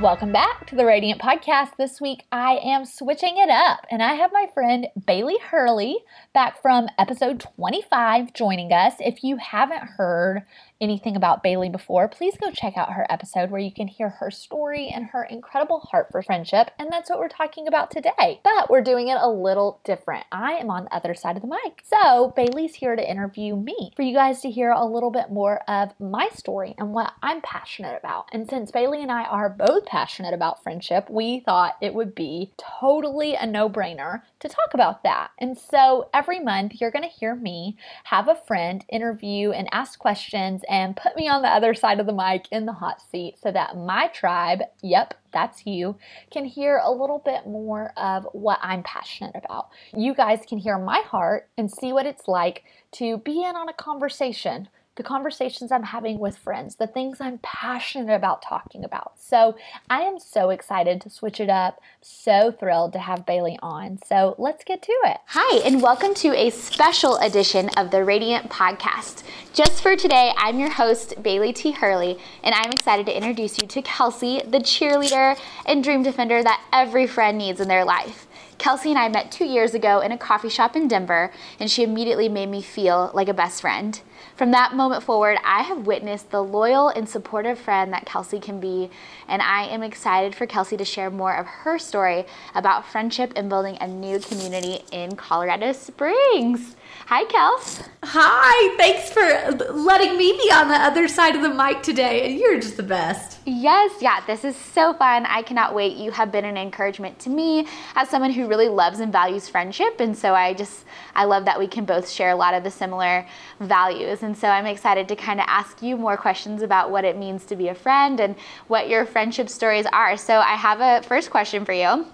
Welcome back to the Radiant Podcast. This week I am switching it up and I have my friend Bailey Hurley back from episode 25 joining us. If you haven't heard anything about Bailey before, please go check out her episode where you can hear her story and her incredible heart for friendship. And that's what we're talking about today. But we're doing it a little different. I am on the other side of the mic. So Bailey's here to interview me for you guys to hear a little bit more of my story and what I'm passionate about. And since Bailey and I are both passionate about friendship, we thought it would be totally a no brainer to talk about that. And so every month you're going to hear me have a friend interview and ask questions and put me on the other side of the mic in the hot seat so that my tribe, yep, that's you, can hear a little bit more of what I'm passionate about. You guys can hear my heart and see what it's like to be in on a conversation the conversations I'm having with friends, the things I'm passionate about talking about. So I am so excited to switch it up. So thrilled to have Bailey on. So let's get to it. Hi, and welcome to a special edition of the Radiant Podcast. Just for today, I'm your host, Bailey T. Hurley, and I'm excited to introduce you to Kelsey, the cheerleader and dream defender that every friend needs in their life. Kelsey and I met two years ago in a coffee shop in Denver, and she immediately made me feel like a best friend. From that moment forward, I have witnessed the loyal and supportive friend that Kelsey can be, and I am excited for Kelsey to share more of her story about friendship and building a new community in Colorado Springs. Hi, Kels. Hi, thanks for letting me be on the other side of the mic today. You're just the best. Yes, yeah, this is so fun. I cannot wait. You have been an encouragement to me as someone who really loves and values friendship. And so I just, I love that we can both share a lot of the similar values. And so I'm excited to kind of ask you more questions about what it means to be a friend and what your friendship stories are. So I have a first question for you.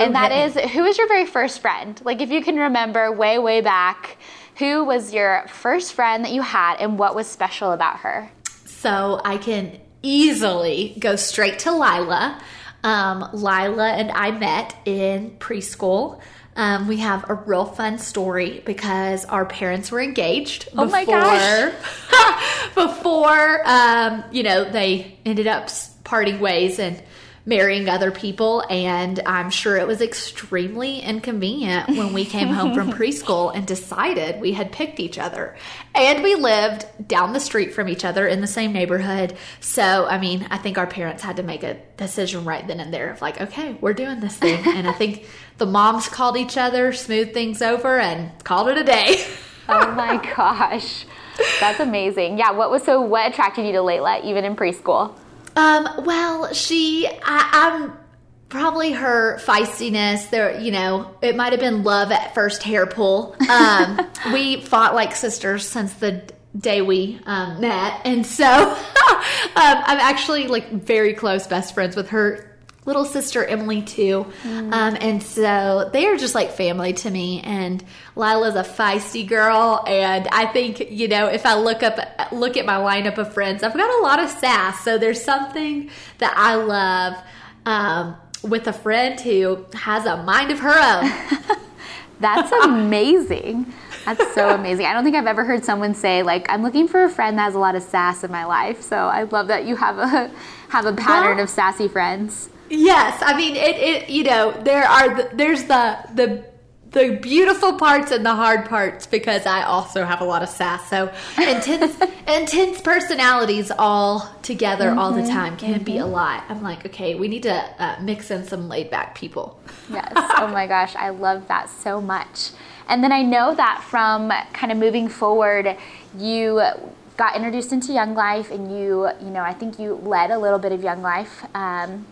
And that is, who was your very first friend? Like, if you can remember way, way back, who was your first friend that you had and what was special about her? So I can easily go straight to Lila. Um, Lila and I met in preschool. Um, we have a real fun story because our parents were engaged. Oh my gosh! before um, you know they ended up parting ways and marrying other people. And I'm sure it was extremely inconvenient when we came home from preschool and decided we had picked each other. And we lived down the street from each other in the same neighborhood. So, I mean, I think our parents had to make a decision right then and there of like, okay, we're doing this thing. and I think the moms called each other, smoothed things over, and called it a day. oh my gosh. That's amazing. Yeah, what was so what attracted you to Layla even in preschool? Um, well, she, I, am probably her feistiness. There, you know, it might have been love at first hair pull. Um, we fought like sisters since the day we um, met, and so um, I'm actually like very close best friends with her little sister Emily too. Mm. Um, and so they are just like family to me. And Lila's a feisty girl, and I think you know if I look up look at my lineup of friends, I've got a lot of sass. So there's something that I love um, with a friend who has a mind of her own. That's amazing. That's so amazing. I don't think I've ever heard someone say like I'm looking for a friend that has a lot of sass in my life. So I love that you have a have a pattern well, of sassy friends. Yes, I mean it. It you know there are the, there's the the the beautiful parts and the hard parts because I also have a lot of sass. So intense intense personalities all together mm-hmm, all the mm-hmm. time can mm-hmm. be a mm-hmm. lot. I'm like, okay, we need to uh, mix in some laid back people. Yes. oh my gosh, I love that so much. And then I know that from kind of moving forward, you got introduced into Young Life, and you, you know, I think you led a little bit of Young Life. Um,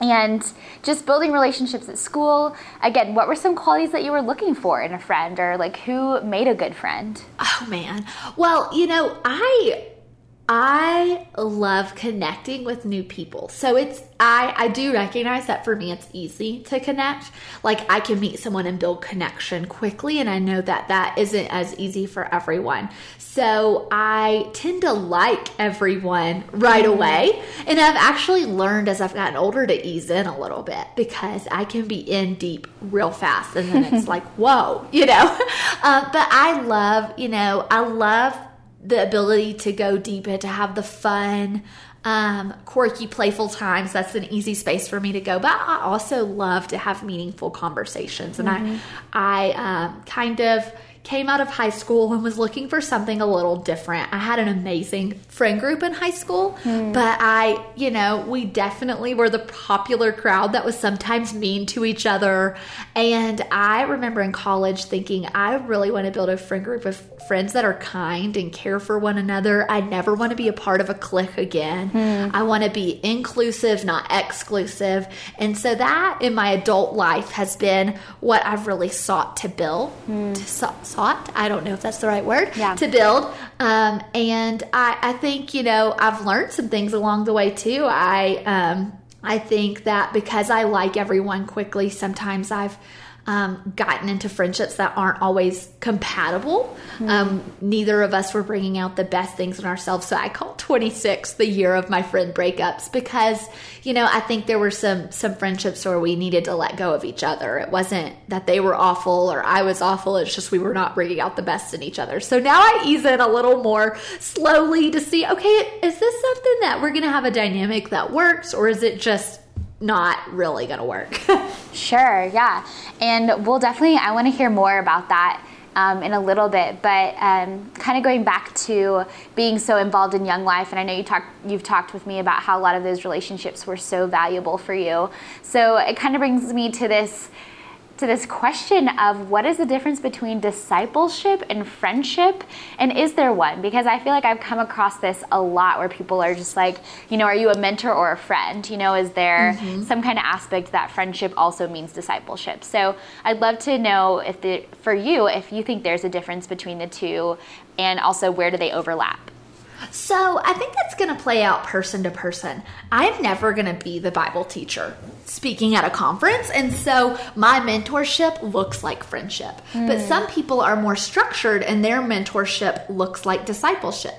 and just building relationships at school again what were some qualities that you were looking for in a friend or like who made a good friend? Oh man. Well you know i I love connecting with new people. So it's I I do recognize that for me it's easy to connect. Like I can meet someone and build connection quickly and I know that that isn't as easy for everyone. So I tend to like everyone right away. And I've actually learned as I've gotten older to ease in a little bit because I can be in deep real fast and then it's like, whoa, you know? Uh, but I love, you know, I love the ability to go deep and to have the fun, um, quirky, playful times. That's an easy space for me to go. But I also love to have meaningful conversations, and mm-hmm. I, I um, kind of came out of high school and was looking for something a little different. I had an amazing friend group in high school, mm. but I, you know, we definitely were the popular crowd that was sometimes mean to each other. And I remember in college thinking, I really want to build a friend group of friends that are kind and care for one another. I never want to be a part of a clique again. Mm. I want to be inclusive, not exclusive. And so that in my adult life has been what I've really sought to build. Mm. To, sought, I don't know if that's the right word, yeah. to build. Um, and I, I think, you know, I've learned some things along the way too. I, um, I think that because I like everyone quickly, sometimes I've um, gotten into friendships that aren't always compatible. Mm-hmm. Um, neither of us were bringing out the best things in ourselves. So I call 26 the year of my friend breakups because, you know, I think there were some some friendships where we needed to let go of each other. It wasn't that they were awful or I was awful. It's just we were not bringing out the best in each other. So now I ease in a little more slowly to see, okay, is this something that we're going to have a dynamic that works or is it just not really going to work? sure, yeah. And we'll definitely, I want to hear more about that. Um, in a little bit, but um, kind of going back to being so involved in Young Life, and I know you talked, you've talked with me about how a lot of those relationships were so valuable for you. So it kind of brings me to this to this question of what is the difference between discipleship and friendship? And is there one? Because i feel like i've come across this a lot where people are just like you know are you a mentor or a friend? You know is there mm-hmm. some kind of aspect that friendship also means discipleship? So i'd love to know if the for you if you think there's a difference between the two and also where do they overlap so I think that's going to play out person to person. I'm never going to be the Bible teacher speaking at a conference. And so my mentorship looks like friendship. Mm. But some people are more structured and their mentorship looks like discipleship.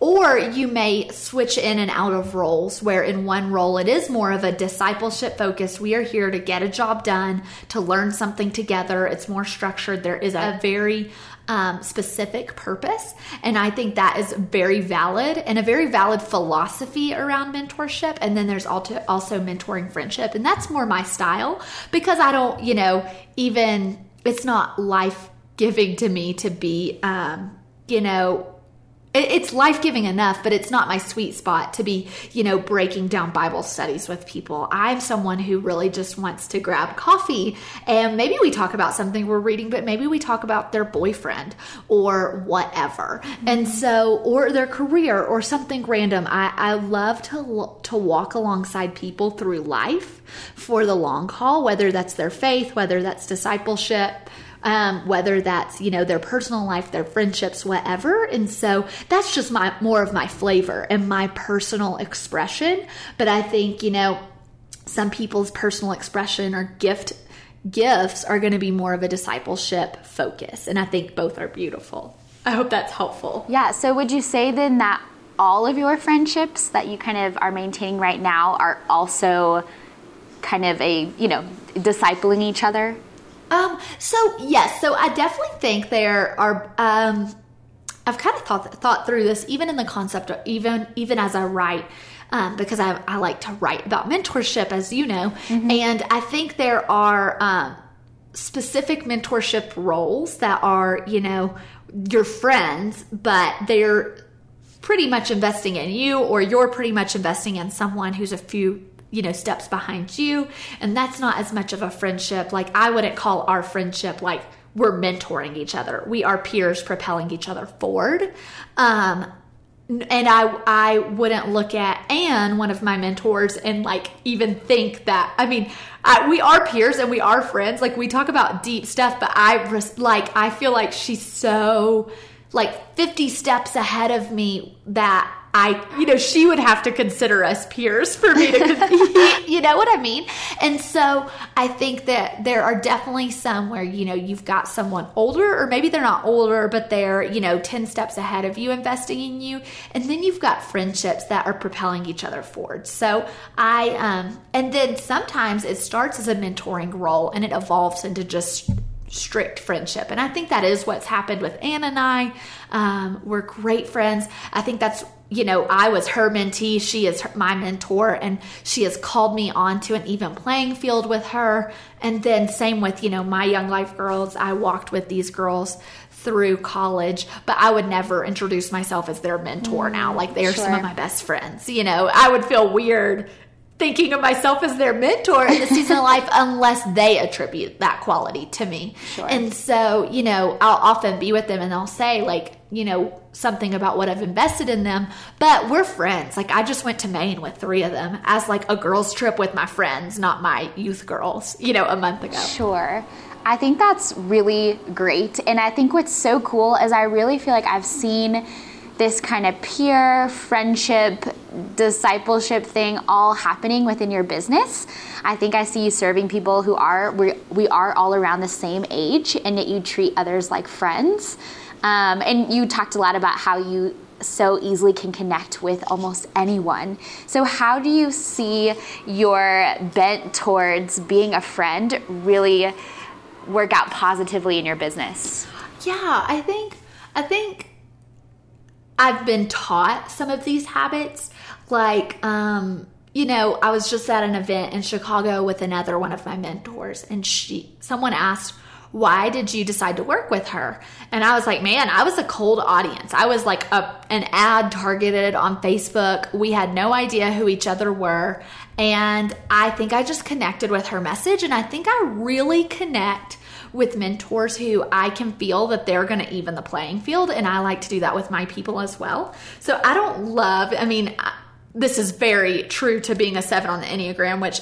Or you may switch in and out of roles where in one role it is more of a discipleship focus. We are here to get a job done, to learn something together. It's more structured. There is a very um, specific purpose. And I think that is very valid and a very valid philosophy around mentorship. And then there's also, mentoring friendship. And that's more my style because I don't, you know, even it's not life giving to me to be, um, you know, it's life giving enough, but it's not my sweet spot to be, you know, breaking down Bible studies with people. I'm someone who really just wants to grab coffee and maybe we talk about something we're reading, but maybe we talk about their boyfriend or whatever. Mm-hmm. And so, or their career or something random. I, I love to, to walk alongside people through life for the long haul, whether that's their faith, whether that's discipleship um, whether that's you know their personal life, their friendships, whatever. And so that's just my more of my flavor and my personal expression. But I think you know some people's personal expression or gift gifts are going to be more of a discipleship focus, and I think both are beautiful. I hope that's helpful. Yeah. So would you say then that all of your friendships that you kind of are maintaining right now are also kind of a you know discipling each other um, so yes, so I definitely think there are. Um, I've kind of thought thought through this, even in the concept, of, even even as I write, um, because I, I like to write about mentorship, as you know, mm-hmm. and I think there are um, specific mentorship roles that are, you know, your friends, but they're pretty much investing in you, or you're pretty much investing in someone who's a few you know steps behind you and that's not as much of a friendship like i wouldn't call our friendship like we're mentoring each other we are peers propelling each other forward um and I I wouldn't look at Anne, one of my mentors, and like even think that. I mean, I, we are peers and we are friends. Like we talk about deep stuff, but I like I feel like she's so like 50 steps ahead of me that I, you know, she would have to consider us peers for me to, you know what I mean? And so I think that there are definitely some where, you know, you've got someone older, or maybe they're not older, but they're, you know, 10 steps ahead of you investing in you. And then you've got friendships that are propelling each other forward. So I, um, and then sometimes it starts as a mentoring role and it evolves into just strict friendship. And I think that is what's happened with Ann and I. Um, we're great friends. I think that's, you know, I was her mentee. She is her, my mentor, and she has called me onto an even playing field with her. And then, same with, you know, my Young Life girls. I walked with these girls through college, but I would never introduce myself as their mentor mm, now. Like they are sure. some of my best friends. You know, I would feel weird thinking of myself as their mentor in the season of life unless they attribute that quality to me. Sure. And so, you know, I'll often be with them and they'll say, like, you know, something about what I've invested in them, but we're friends. Like, I just went to Maine with three of them as like a girls' trip with my friends, not my youth girls, you know, a month ago. Sure. I think that's really great. And I think what's so cool is I really feel like I've seen this kind of peer friendship discipleship thing all happening within your business i think i see you serving people who are we, we are all around the same age and yet you treat others like friends um, and you talked a lot about how you so easily can connect with almost anyone. So, how do you see your bent towards being a friend really work out positively in your business? Yeah, I think I think I've been taught some of these habits. Like, um, you know, I was just at an event in Chicago with another one of my mentors, and she, someone asked, why did you decide to work with her? And I was like, man, I was a cold audience. I was like a, an ad targeted on Facebook. We had no idea who each other were. And I think I just connected with her message. And I think I really connect with mentors who I can feel that they're going to even the playing field. And I like to do that with my people as well. So I don't love, I mean, this is very true to being a seven on the Enneagram, which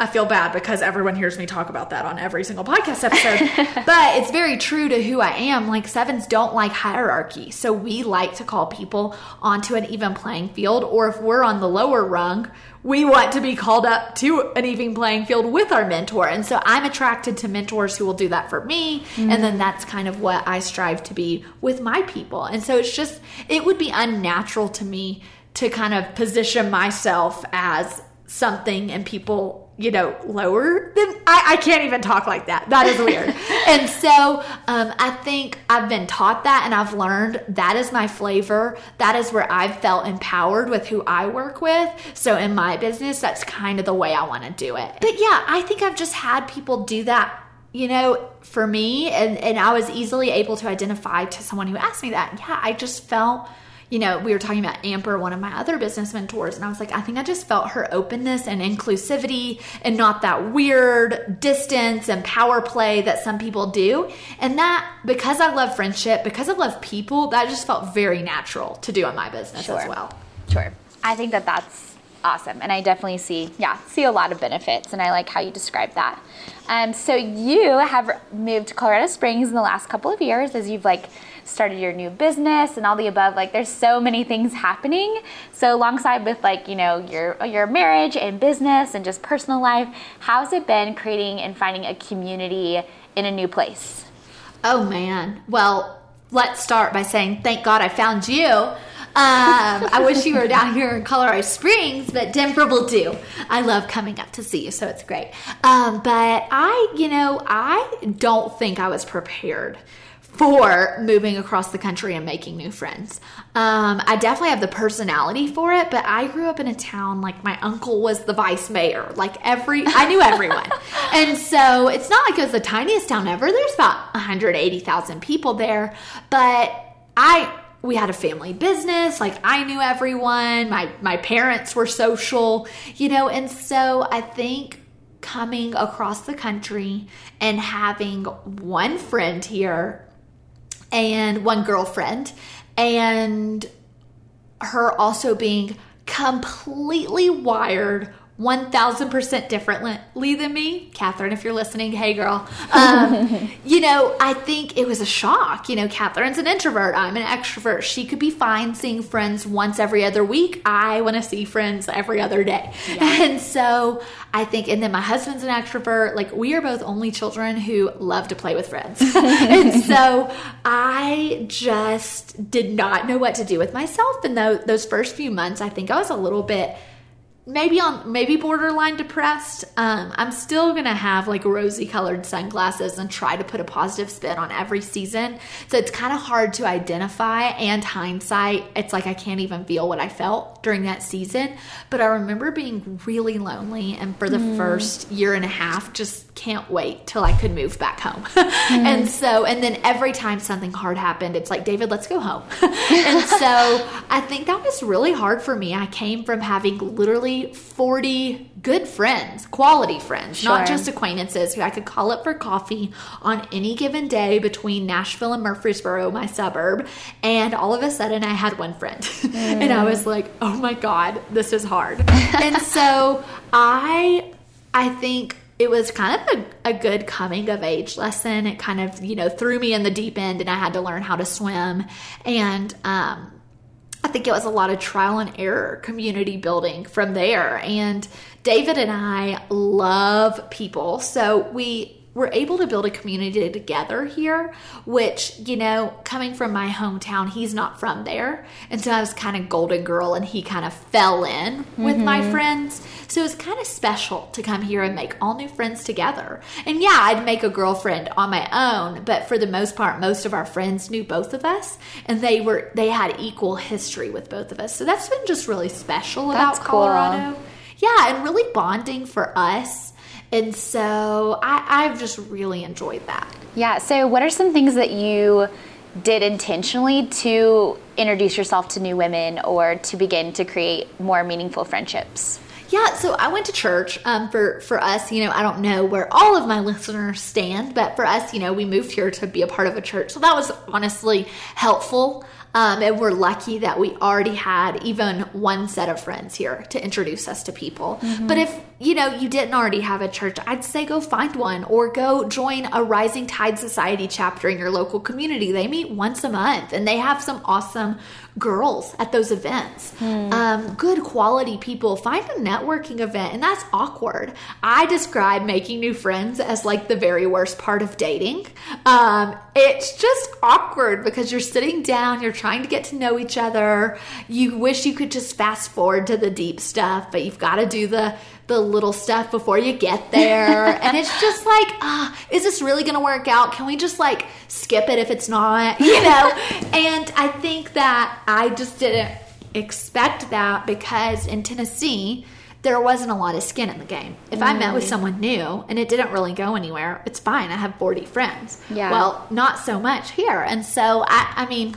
I feel bad because everyone hears me talk about that on every single podcast episode. but it's very true to who I am. Like sevens don't like hierarchy. So we like to call people onto an even playing field. Or if we're on the lower rung, we want to be called up to an even playing field with our mentor. And so I'm attracted to mentors who will do that for me. Mm-hmm. And then that's kind of what I strive to be with my people. And so it's just, it would be unnatural to me to kind of position myself as something and people you know, lower than I, I can't even talk like that. That is weird. and so um, I think I've been taught that and I've learned that is my flavor. That is where I've felt empowered with who I work with. So in my business, that's kind of the way I want to do it. But yeah, I think I've just had people do that you know, for me, and, and I was easily able to identify to someone who asked me that. Yeah, I just felt you know, we were talking about Amber, one of my other business mentors, and I was like, I think I just felt her openness and inclusivity and not that weird distance and power play that some people do. And that, because I love friendship, because I love people, that just felt very natural to do in my business sure. as well. Sure. I think that that's awesome. And I definitely see, yeah, see a lot of benefits. And I like how you describe that. Um, so you have moved to Colorado Springs in the last couple of years as you've like started your new business and all the above like there's so many things happening so alongside with like you know your your marriage and business and just personal life how's it been creating and finding a community in a new place oh man well let's start by saying thank god i found you I wish you were down here in Colorado Springs, but Denver will do. I love coming up to see you, so it's great. Um, but I, you know, I don't think I was prepared for moving across the country and making new friends. Um, I definitely have the personality for it, but I grew up in a town like my uncle was the vice mayor. Like every, I knew everyone. and so it's not like it was the tiniest town ever. There's about 180,000 people there, but I, we had a family business like i knew everyone my my parents were social you know and so i think coming across the country and having one friend here and one girlfriend, and her also being completely wired 1000% differently than me, Catherine, if you're listening, hey girl. Um, you know, I think it was a shock. You know, Catherine's an introvert, I'm an extrovert. She could be fine seeing friends once every other week. I want to see friends every other day. Yeah. And so I think, and then my husband's an extrovert. Like, we are both only children who love to play with friends. and so I just did not know what to do with myself. And those first few months, I think I was a little bit maybe on maybe borderline depressed. Um, i'm still gonna have like rosy colored sunglasses and try to put a positive spin on every season. So it's kind of hard to identify and hindsight it's like i can't even feel what i felt during that season. But i remember being really lonely and for the mm. first year and a half just can't wait till I could move back home. mm. And so, and then every time something hard happened, it's like, David, let's go home. and so I think that was really hard for me. I came from having literally 40 good friends, quality friends, sure. not just acquaintances who I could call up for coffee on any given day between Nashville and Murfreesboro, my suburb. And all of a sudden, I had one friend. Mm. and I was like, oh my God, this is hard. and so I, I think it was kind of a, a, good coming of age lesson. It kind of, you know, threw me in the deep end and I had to learn how to swim. And um, I think it was a lot of trial and error community building from there. And David and I love people. So we we're able to build a community together here, which, you know, coming from my hometown, he's not from there. And so I was kind of golden girl and he kind of fell in with mm-hmm. my friends. So it's kind of special to come here and make all new friends together. And yeah, I'd make a girlfriend on my own, but for the most part, most of our friends knew both of us and they were they had equal history with both of us. So that's been just really special that's about Colorado. Cool. Yeah, and really bonding for us and so I, I've just really enjoyed that. Yeah. So, what are some things that you did intentionally to introduce yourself to new women or to begin to create more meaningful friendships? Yeah, so I went to church. Um, for for us, you know, I don't know where all of my listeners stand, but for us, you know, we moved here to be a part of a church, so that was honestly helpful. Um, and we're lucky that we already had even one set of friends here to introduce us to people. Mm-hmm. But if you know you didn't already have a church, I'd say go find one or go join a Rising Tide Society chapter in your local community. They meet once a month and they have some awesome girls at those events. Mm. Um, good quality people. Find a networking event, and that's awkward. I describe making new friends as like the very worst part of dating. Um, it's just awkward because you're sitting down, you're trying to get to know each other. You wish you could just fast forward to the deep stuff, but you've got to do the the little stuff before you get there. and it's just like, ah, is this really going to work out? Can we just like skip it if it's not, you know? and I think that I just didn't expect that because in Tennessee, there wasn't a lot of skin in the game. If mm. I met with mm. someone new and it didn't really go anywhere, it's fine. I have 40 friends. Yeah. Well, not so much here. And so, I, I mean,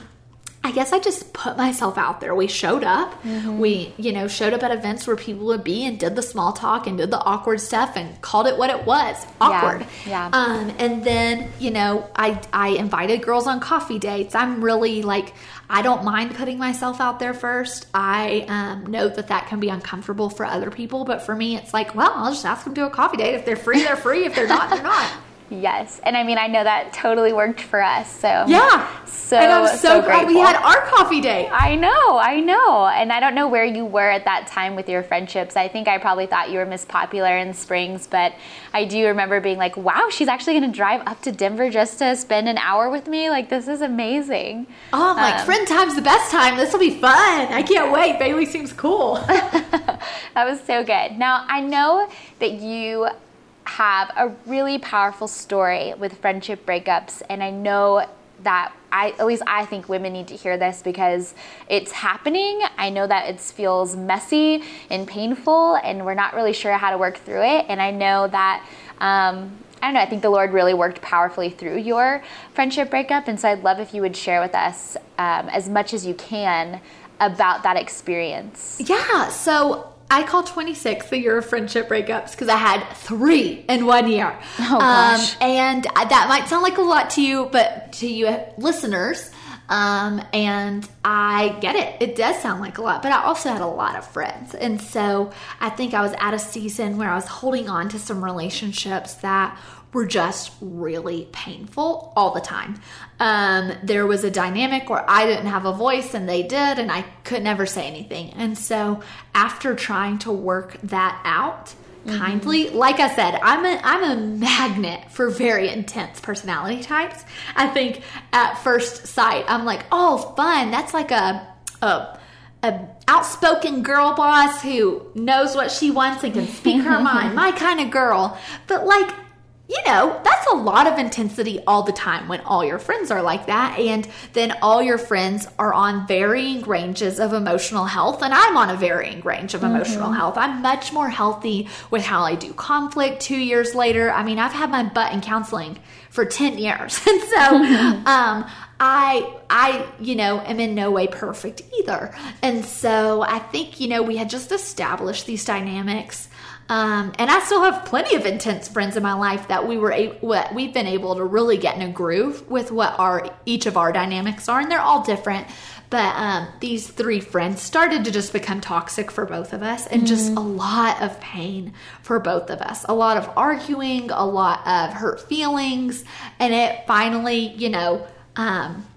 I guess I just put myself out there. We showed up. Mm-hmm. We, you know, showed up at events where people would be and did the small talk and did the awkward stuff and called it what it was, awkward. Yeah. yeah. Um, and then, you know, I I invited girls on coffee dates. I'm really like I don't mind putting myself out there first. I um, know that that can be uncomfortable for other people, but for me, it's like, well, I'll just ask them to a coffee date. If they're free, they're free. If they're not, they're not. Yes, and I mean I know that totally worked for us. So yeah, so and I'm so, so glad we had our coffee date. I know, I know, and I don't know where you were at that time with your friendships. I think I probably thought you were Miss Popular in Springs, but I do remember being like, "Wow, she's actually going to drive up to Denver just to spend an hour with me. Like this is amazing." Oh, like um, friend time's the best time. This will be fun. I can't wait. Bailey seems cool. that was so good. Now I know that you have a really powerful story with friendship breakups, and I know that I at least I think women need to hear this because it's happening. I know that it feels messy and painful, and we're not really sure how to work through it. And I know that. Um, I don't know, I think the Lord really worked powerfully through your friendship breakup. And so I'd love if you would share with us um, as much as you can about that experience. Yeah. So I call 26 the year of friendship breakups because I had three in one year. Oh, gosh. Um, and that might sound like a lot to you, but to you listeners, Um, and I get it. It does sound like a lot, but I also had a lot of friends. And so I think I was at a season where I was holding on to some relationships that were just really painful all the time. Um, there was a dynamic where I didn't have a voice and they did, and I could never say anything. And so after trying to work that out, kindly. Mm-hmm. Like I said, I'm a I'm a magnet for very intense personality types. I think at first sight, I'm like, oh, fun. That's like a a a outspoken girl boss who knows what she wants and can speak her mind. My kind of girl. But like you know, that's a lot of intensity all the time when all your friends are like that. And then all your friends are on varying ranges of emotional health. And I'm on a varying range of emotional mm-hmm. health. I'm much more healthy with how I do conflict two years later. I mean, I've had my butt in counseling for 10 years. And so, um, I I you know am in no way perfect either. And so I think you know we had just established these dynamics um, and I still have plenty of intense friends in my life that we were a- what we've been able to really get in a groove with what our each of our dynamics are, and they're all different. But um, these three friends started to just become toxic for both of us, and mm just a lot of pain for both of us. A lot of arguing, a lot of hurt feelings, and it finally, you know. Um,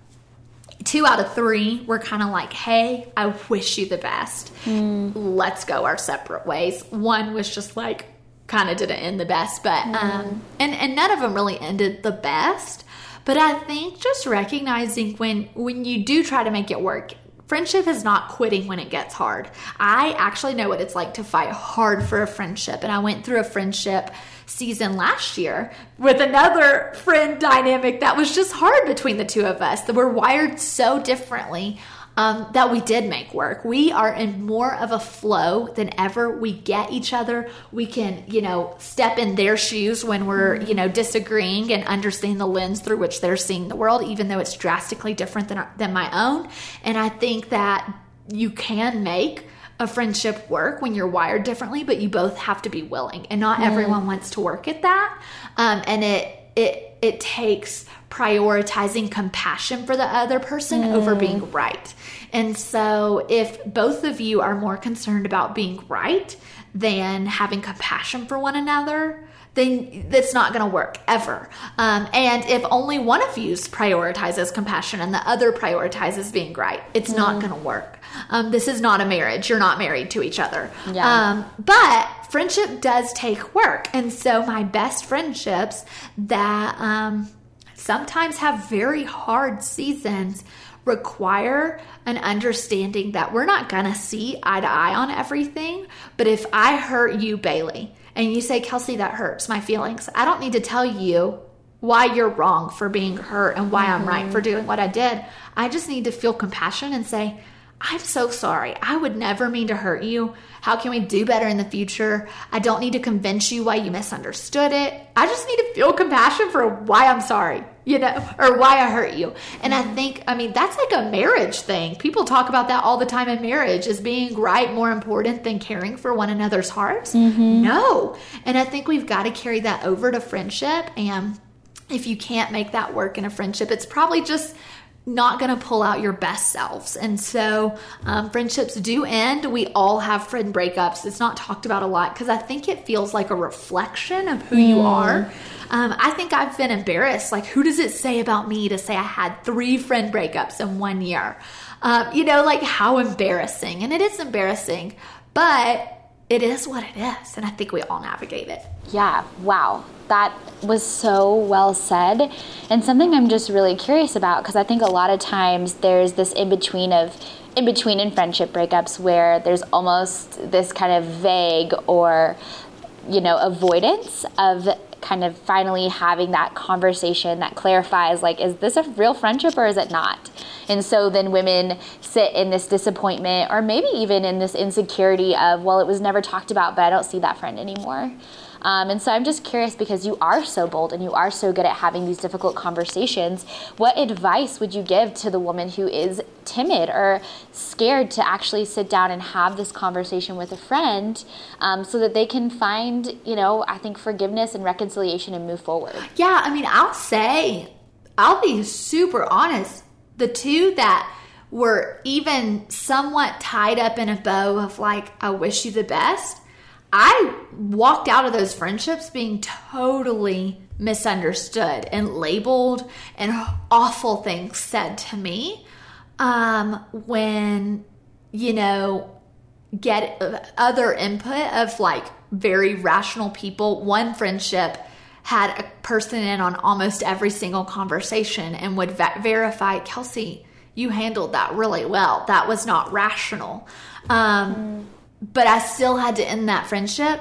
two out of three were kind of like, hey, I wish you the best. Mm. Let's go our separate ways. One was just like, kind of didn't end the best, but, mm. um, and, and none of them really ended the best. But I think just recognizing when, when you do try to make it work, friendship is not quitting when it gets hard. I actually know what it's like to fight hard for a friendship. And I went through a friendship season last year with another friend dynamic that was just hard between the two of us that were wired so differently um, that we did make work. We are in more of a flow than ever. We get each other. We can, you know, step in their shoes when we're, you know, disagreeing and understand the lens through which they're seeing the world, even though it's drastically different than, than my own. And I think that you can make a friendship work when you're wired differently, but you both have to be willing, and not mm. everyone wants to work at that. Um, and it it it takes prioritizing compassion for the other person mm. over being right. And so, if both of you are more concerned about being right than having compassion for one another, then that's not going to work ever. Um, and if only one of you prioritizes compassion and the other prioritizes being right, it's mm. not going to work. Um, this is not a marriage. You're not married to each other. Yeah. Um, but friendship does take work. And so my best friendships that um, sometimes have very hard seasons require an understanding that we're not going to see eye to eye on everything. But if I hurt you, Bailey, and you say, Kelsey, that hurts my feelings, I don't need to tell you why you're wrong for being hurt and why mm-hmm. I'm right for mm-hmm. doing what I did. I just need to feel compassion and say, I'm so sorry. I would never mean to hurt you. How can we do better in the future? I don't need to convince you why you misunderstood it. I just need to feel compassion for why I'm sorry, you know, or why I hurt you. And I think, I mean, that's like a marriage thing. People talk about that all the time in marriage. Is being right more important than caring for one another's hearts? Mm-hmm. No. And I think we've got to carry that over to friendship. And if you can't make that work in a friendship, it's probably just not going to pull out your best selves. And so um, friendships do end. We all have friend breakups. It's not talked about a lot because I think it feels like a reflection of who mm. you are. Um, I think I've been embarrassed. Like, who does it say about me to say I had three friend breakups in one year? Um, you know, like how embarrassing. And it is embarrassing, but it is what it is. And I think we all navigate it. Yeah. Wow that was so well said and something i'm just really curious about because i think a lot of times there's this in between of in between in friendship breakups where there's almost this kind of vague or you know avoidance of kind of finally having that conversation that clarifies like is this a real friendship or is it not? And so then women sit in this disappointment or maybe even in this insecurity of well it was never talked about but i don't see that friend anymore um, and so I'm just curious because you are so bold and you are so good at having these difficult conversations. What advice would you give to the woman who is timid or scared to actually sit down and have this conversation with a friend um, so that they can find, you know, I think forgiveness and reconciliation and move forward? Yeah, I mean, I'll say, I'll be super honest the two that were even somewhat tied up in a bow of like, I wish you the best. I walked out of those friendships being totally misunderstood and labeled and awful things said to me um, when, you know, get other input of like very rational people. One friendship had a person in on almost every single conversation and would verify, Kelsey, you handled that really well. That was not rational. Um, mm. But I still had to end that friendship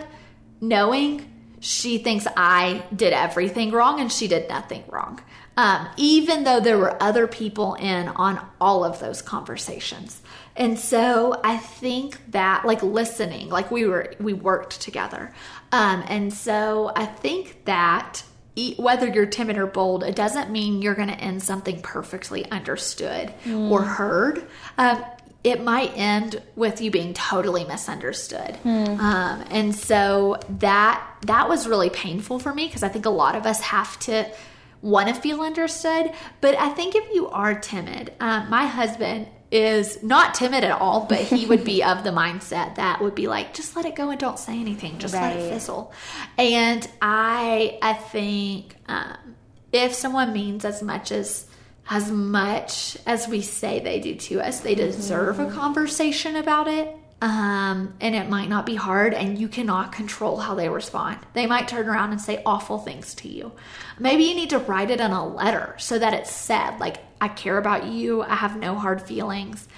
knowing she thinks I did everything wrong and she did nothing wrong. Um, even though there were other people in on all of those conversations. And so I think that like listening, like we were, we worked together. Um, and so I think that whether you're timid or bold, it doesn't mean you're going to end something perfectly understood mm. or heard. Um, it might end with you being totally misunderstood. Mm. Um, and so that that was really painful for me because I think a lot of us have to want to feel understood. But I think if you are timid, um, my husband is not timid at all, but he would be of the mindset that would be like, just let it go and don't say anything, just right. let it fizzle. And I, I think um, if someone means as much as as much as we say they do to us, they deserve mm-hmm. a conversation about it. Um, and it might not be hard, and you cannot control how they respond. They might turn around and say awful things to you. Maybe you need to write it in a letter so that it's said, like, I care about you, I have no hard feelings.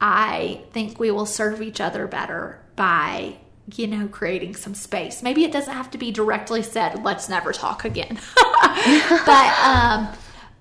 I think we will serve each other better by, you know, creating some space. Maybe it doesn't have to be directly said, let's never talk again. but, um,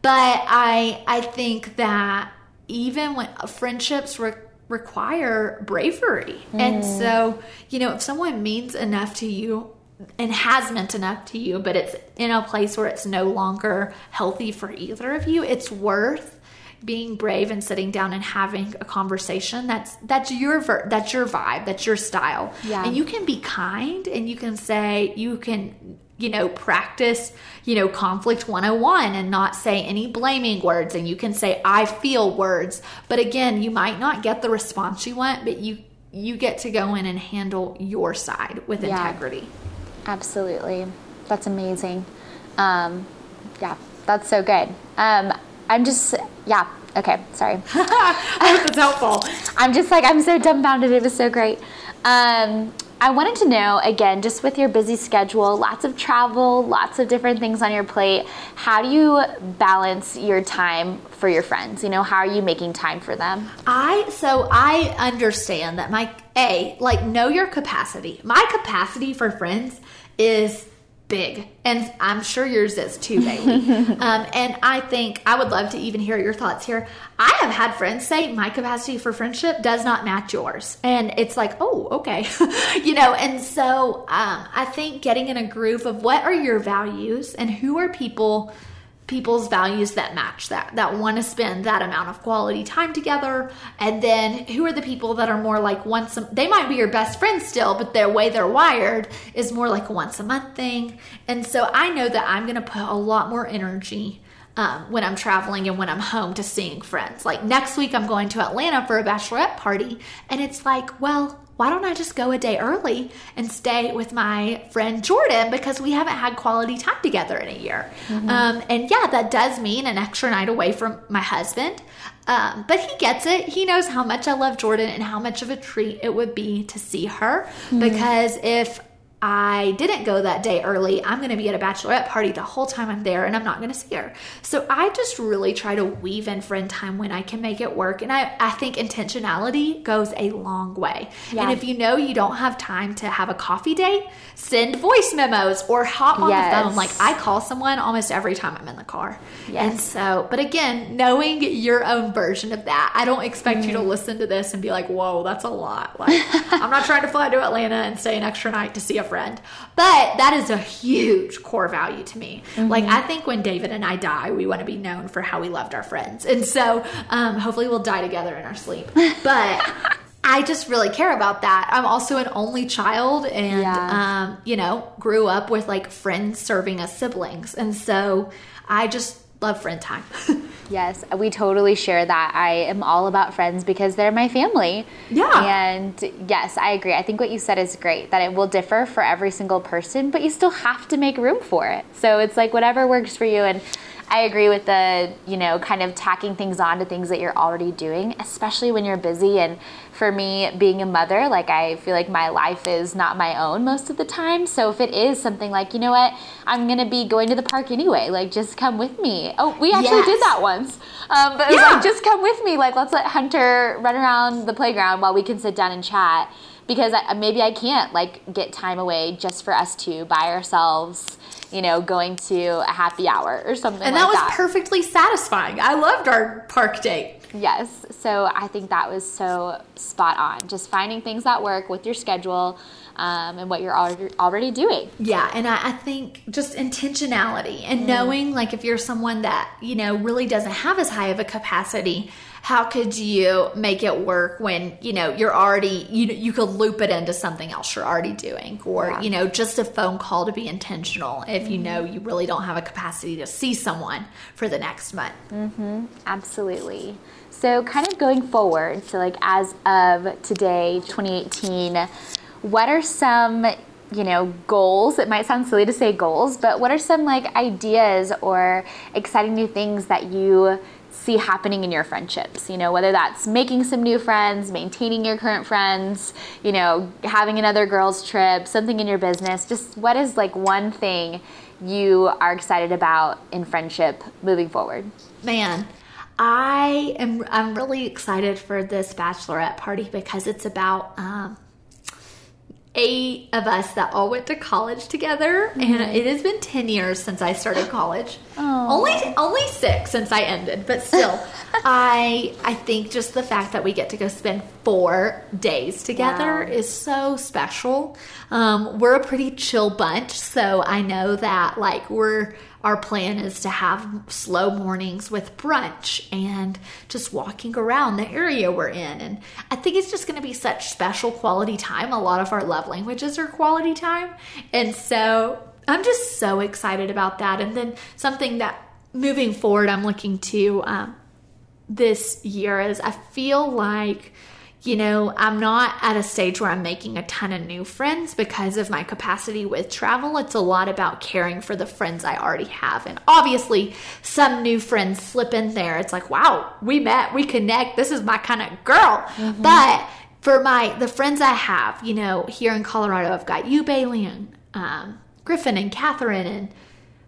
but I, I think that even when friendships re- require bravery. Mm. And so, you know, if someone means enough to you and has meant enough to you, but it's in a place where it's no longer healthy for either of you, it's worth being brave and sitting down and having a conversation that's that's your ver- that's your vibe that's your style yeah. and you can be kind and you can say you can you know, practice, you know, conflict 101 and not say any blaming words. And you can say, I feel words. But again, you might not get the response you want, but you, you get to go in and handle your side with yeah, integrity. Absolutely. That's amazing. Um, yeah, that's so good. Um, I'm just, yeah, okay, sorry. I hope it's helpful. I'm just like, I'm so dumbfounded. It was so great. Um, I wanted to know again, just with your busy schedule, lots of travel, lots of different things on your plate, how do you balance your time for your friends? You know, how are you making time for them? I so I understand that my a like know your capacity. My capacity for friends is big. And I'm sure yours is too, Bailey. um, and I think I would love to even hear your thoughts here. I have had friends say my capacity for friendship does not match yours. And it's like, oh, okay. you know, and so um, I think getting in a groove of what are your values and who are people people's values that match that that want to spend that amount of quality time together and then who are the people that are more like once a, they might be your best friends still but their way they're wired is more like a once a month thing and so i know that i'm going to put a lot more energy um, when I'm traveling and when I'm home to seeing friends. Like next week, I'm going to Atlanta for a bachelorette party, and it's like, well, why don't I just go a day early and stay with my friend Jordan because we haven't had quality time together in a year? Mm-hmm. Um, and yeah, that does mean an extra night away from my husband. Um, but he gets it. He knows how much I love Jordan and how much of a treat it would be to see her. Mm-hmm. Because if I didn't go that day early, I'm going to be at a bachelorette party the whole time I'm there and I'm not going to see her. So I just really try to weave in friend time when I can make it work. And I, I think intentionality goes a long way. Yeah. And if you know you don't have time to have a coffee date, send voice memos or hop on yes. the phone. Like I call someone almost every time I'm in the car. Yes. And so, but again, knowing your own version of that, I don't expect mm. you to mm. listen to this and be like, whoa, that's a lot. Like, I'm not trying to fly to Atlanta and stay an extra night to see a friend. But that is a huge core value to me. Mm-hmm. Like, I think when David and I die, we want to be known for how we loved our friends. And so, um, hopefully, we'll die together in our sleep. But I just really care about that. I'm also an only child and, yeah. um, you know, grew up with like friends serving as siblings. And so I just love friend time. Yes, we totally share that. I am all about friends because they're my family. Yeah. And yes, I agree. I think what you said is great that it will differ for every single person, but you still have to make room for it. So it's like whatever works for you. And I agree with the, you know, kind of tacking things on to things that you're already doing, especially when you're busy. And for me, being a mother, like I feel like my life is not my own most of the time. So if it is something like, you know what, I'm gonna be going to the park anyway, like just come with me. Oh, we actually Yes. did that once. Um, but it was Yeah. like, just come with me. Like, let's let Hunter run around the playground while we can sit down and chat. Because I, maybe I can't like get time away just for us two by ourselves, you know, going to a happy hour or something And like that was that. perfectly satisfying. I loved our park date. Yes. So I think that was so spot on. Just finding things that work with your schedule um, and what you're already, doing. Yeah, and I, I think just intentionality Mm. and knowing, like, if you're someone that, you know, really doesn't have as high of a capacity, how could you make it work when, you know, you're already, you, you could loop it into something else you're already doing? Or, Yeah. you know, just a phone call to be intentional if you know you really don't have a capacity to see someone for the next month. mm-hmm. Absolutely. So, kind of going forward, so like as of today, 2018, what are some, you know, goals? It might sound silly to say goals, but what are some like ideas or exciting new things that you see happening in your friendships? You know, whether that's making some new friends, maintaining your current friends, you know, having another girls' trip, something in your business. Just what is like one thing you are excited about in friendship moving forward? Man, I am I'm really excited for this bachelorette party because it's about um eight of us that all went to college together and mm-hmm. it has been 10 years since I started college. Only only 6 since I ended, but still I I think just the fact that we get to go spend 4 days together Wow. is so special. Um, we're a pretty chill bunch, so I know that like we're our plan is to have slow mornings with brunch and just walking around the area we're in. And I think it's just going to be such special quality time. A lot of our love languages are quality time. And so I'm just so excited about that. And then something that moving forward, I'm looking to um, this year is I feel like, you know, I'm not at a stage where I'm making a ton of new friends because of my capacity with travel. It's a lot about caring for the friends I already have. And obviously, some new friends slip in there. It's like, wow, we met, we connect. This is my kind of girl. But for my the friends I have, you know, here in Colorado, I've got you, Bailey, and um, Griffin, and Catherine, and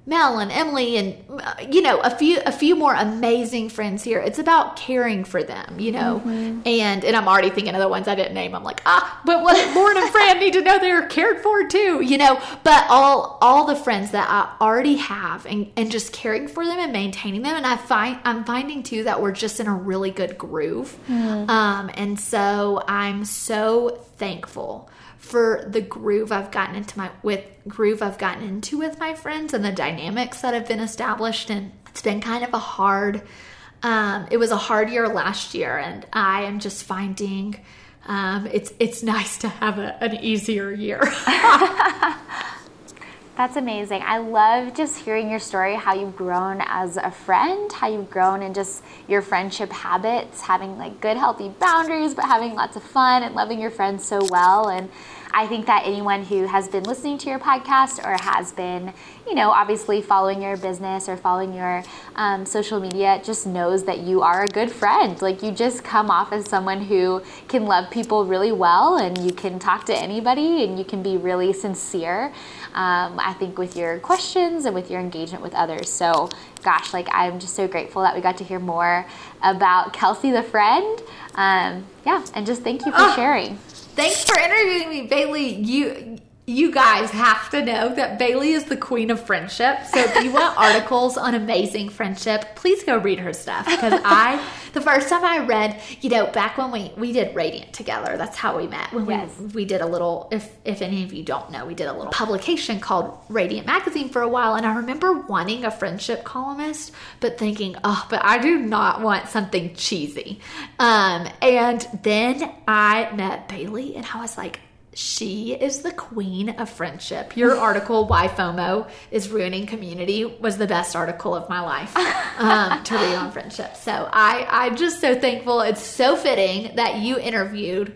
Mel and Emily and uh, you know a few a few more amazing friends here. It's about caring for them, you know. And and I'm already thinking of the ones I didn't name. I'm like, ah, but what Lauren and Fran need to know they're cared for too, you know. But all all the friends that I already have and and just caring for them and maintaining them. And I find I'm finding too that we're just in a really good groove. Um, and so I'm so thankful for the groove I've gotten into my with groove I've gotten into with my friends and the dynamics that have been established and it's been kind of a hard um, it was a hard year last year and I am just finding um, it's it's nice to have a, an easier year. That's amazing. I love just hearing your story, how you've grown as a friend, how you've grown in just your friendship habits, having like good, healthy boundaries, but having lots of fun and loving your friends so well. And I think that anyone who has been listening to your podcast or has been, you know, obviously following your business or following your um, social media just knows that you are a good friend. Like you just come off as someone who can love people really well and you can talk to anybody and you can be really sincere. Um, I think with your questions and with your engagement with others. So, gosh, like I'm just so grateful that we got to hear more about Kelsey the friend. Um, yeah, and just thank you for Ah. sharing. Thanks for interviewing me, Bailey. You you guys have to know that Bailey is the queen of friendship. So if you want articles on amazing friendship, please go read her stuff. Because I, the first time I read, you know, back when we we did Radiant together, that's how we met. When Yes. we we did a little, if if any of you don't know, we did a little publication called Radiant Magazine for a while, and I remember wanting a friendship columnist, but thinking, oh, but I do not want something cheesy. Um, and then I met Bailey, and I was like she is the queen of friendship. Your article, Why FOMO is Ruining Community, was the best article of my life um, to read on friendship. So I, I'm just so thankful. It's so fitting that you interviewed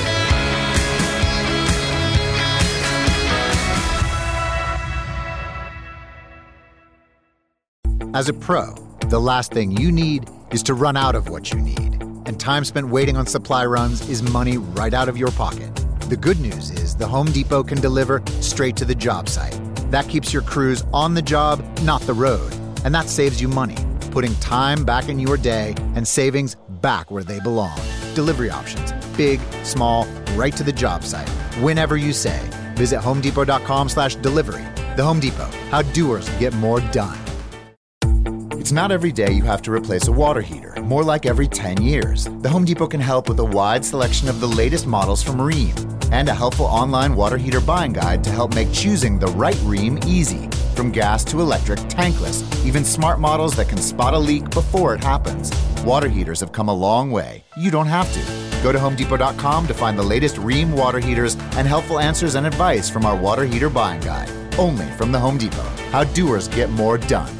As a pro, the last thing you need is to run out of what you need. And time spent waiting on supply runs is money right out of your pocket. The good news is the Home Depot can deliver straight to the job site. That keeps your crews on the job, not the road. And that saves you money, putting time back in your day and savings back where they belong. Delivery options big, small, right to the job site. Whenever you say. Visit homedepot.com slash delivery. The Home Depot, how doers get more done. It's not every day you have to replace a water heater, more like every 10 years. The Home Depot can help with a wide selection of the latest models from Rheem and a helpful online water heater buying guide to help make choosing the right Rheem easy. From gas to electric, tankless, even smart models that can spot a leak before it happens. Water heaters have come a long way. You don't have to. Go to HomeDepot.com to find the latest Rheem water heaters and helpful answers and advice from our water heater buying guide. Only from the Home Depot. How doers get more done.